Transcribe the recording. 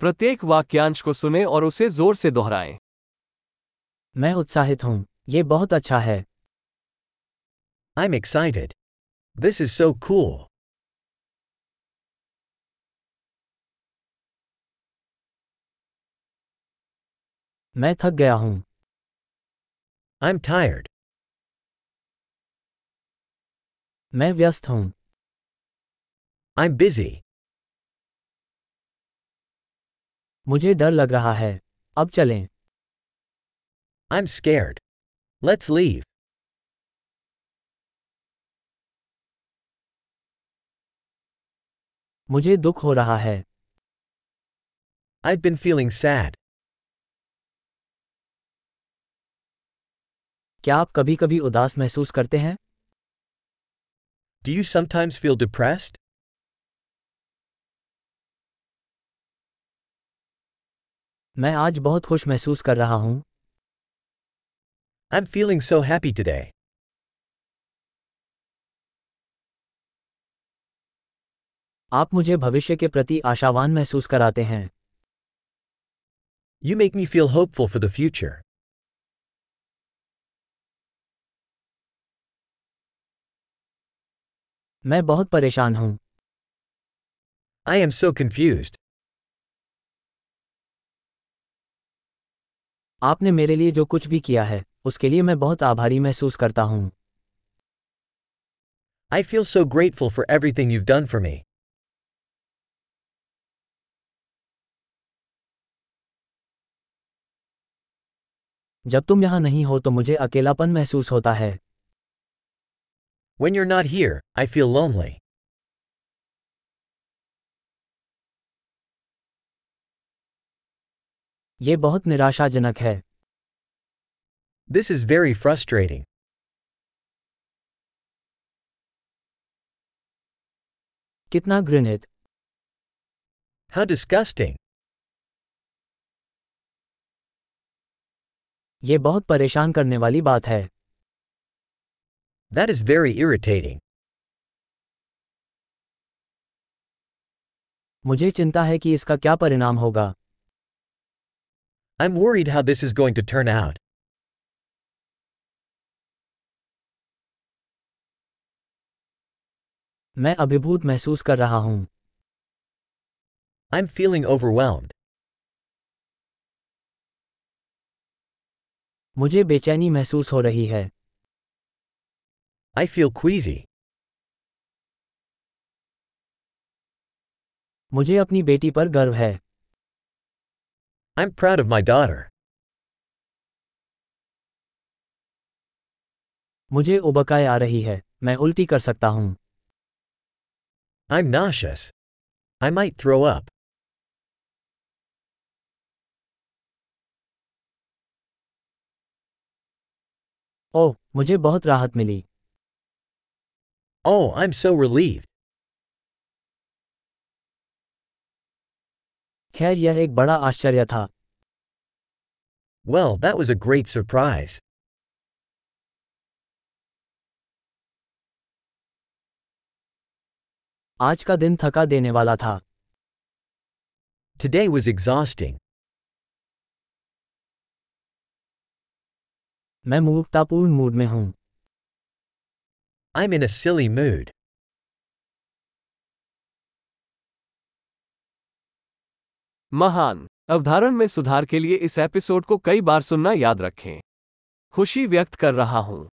प्रत्येक वाक्यांश को सुने और उसे ज़ोर से दोहराएँ मैं उत्साहित हूँ ये बहुत अच्छा है I'm excited. This is so cool. मैं थक गया हूँ I'm tired. मैं व्यस्त हूँ I'm busy. मुझे डर लग रहा है। अब चलें। I am scared let's leave मुझे दुख हो रहा है। आई बिन फीलिंग सैड क्या आप कभी कभी उदास महसूस करते हैं? Do you sometimes feel depressed मैं आज बहुत खुश महसूस कर रहा हूँ। I am feeling so happy today आप मुझे भविष्य के प्रति आशावान महसूस कराते हैं। You make me feel hopeful for the future मैं बहुत परेशान हूँ। आई एम सो कंफ्यूज आपने मेरे लिए जो कुछ भी किया है उसके लिए मैं बहुत आभारी महसूस करता हूँ। I feel so grateful for everything you done for me जब तुम यहाँ नहीं हो तो मुझे अकेलापन महसूस होता है। When you're not here I feel lonely ये बहुत निराशाजनक है। दिस इज़ वेरी फ्रस्ट्रेटिंग कितना घृणित। हाउ डिस्कस्टिंग ये बहुत परेशान करने वाली बात है। दैट इज़ वेरी इरिटेटिंग मुझे चिंता है कि इसका क्या परिणाम होगा। I'm worried how this is going to turn out. मैं अभिभूत महसूस कर रहा हूँ I'm feeling overwhelmed. मुझे बेचैनी महसूस हो रही है I feel queasy. मुझे अपनी बेटी पर गर्व है I'm proud of my daughter. मुझे उबकाई आ रही है मैं उल्टी कर सकता हूँ I'm nauseous. I might throw up. ओह मुझे बहुत राहत मिली Oh, I'm so relieved. खैर यह एक बड़ा आश्चर्य था Well, that was a great surprise. आज का दिन थका देने वाला था Today was exhausting. मैं मूर्खतापूर्ण मूड में हूँ I'm in a silly mood. महान। अवधारण में सुधार के लिए इस एपिसोड को कई बार सुनना याद रखें। खुशी व्यक्त कर रहा हूँ।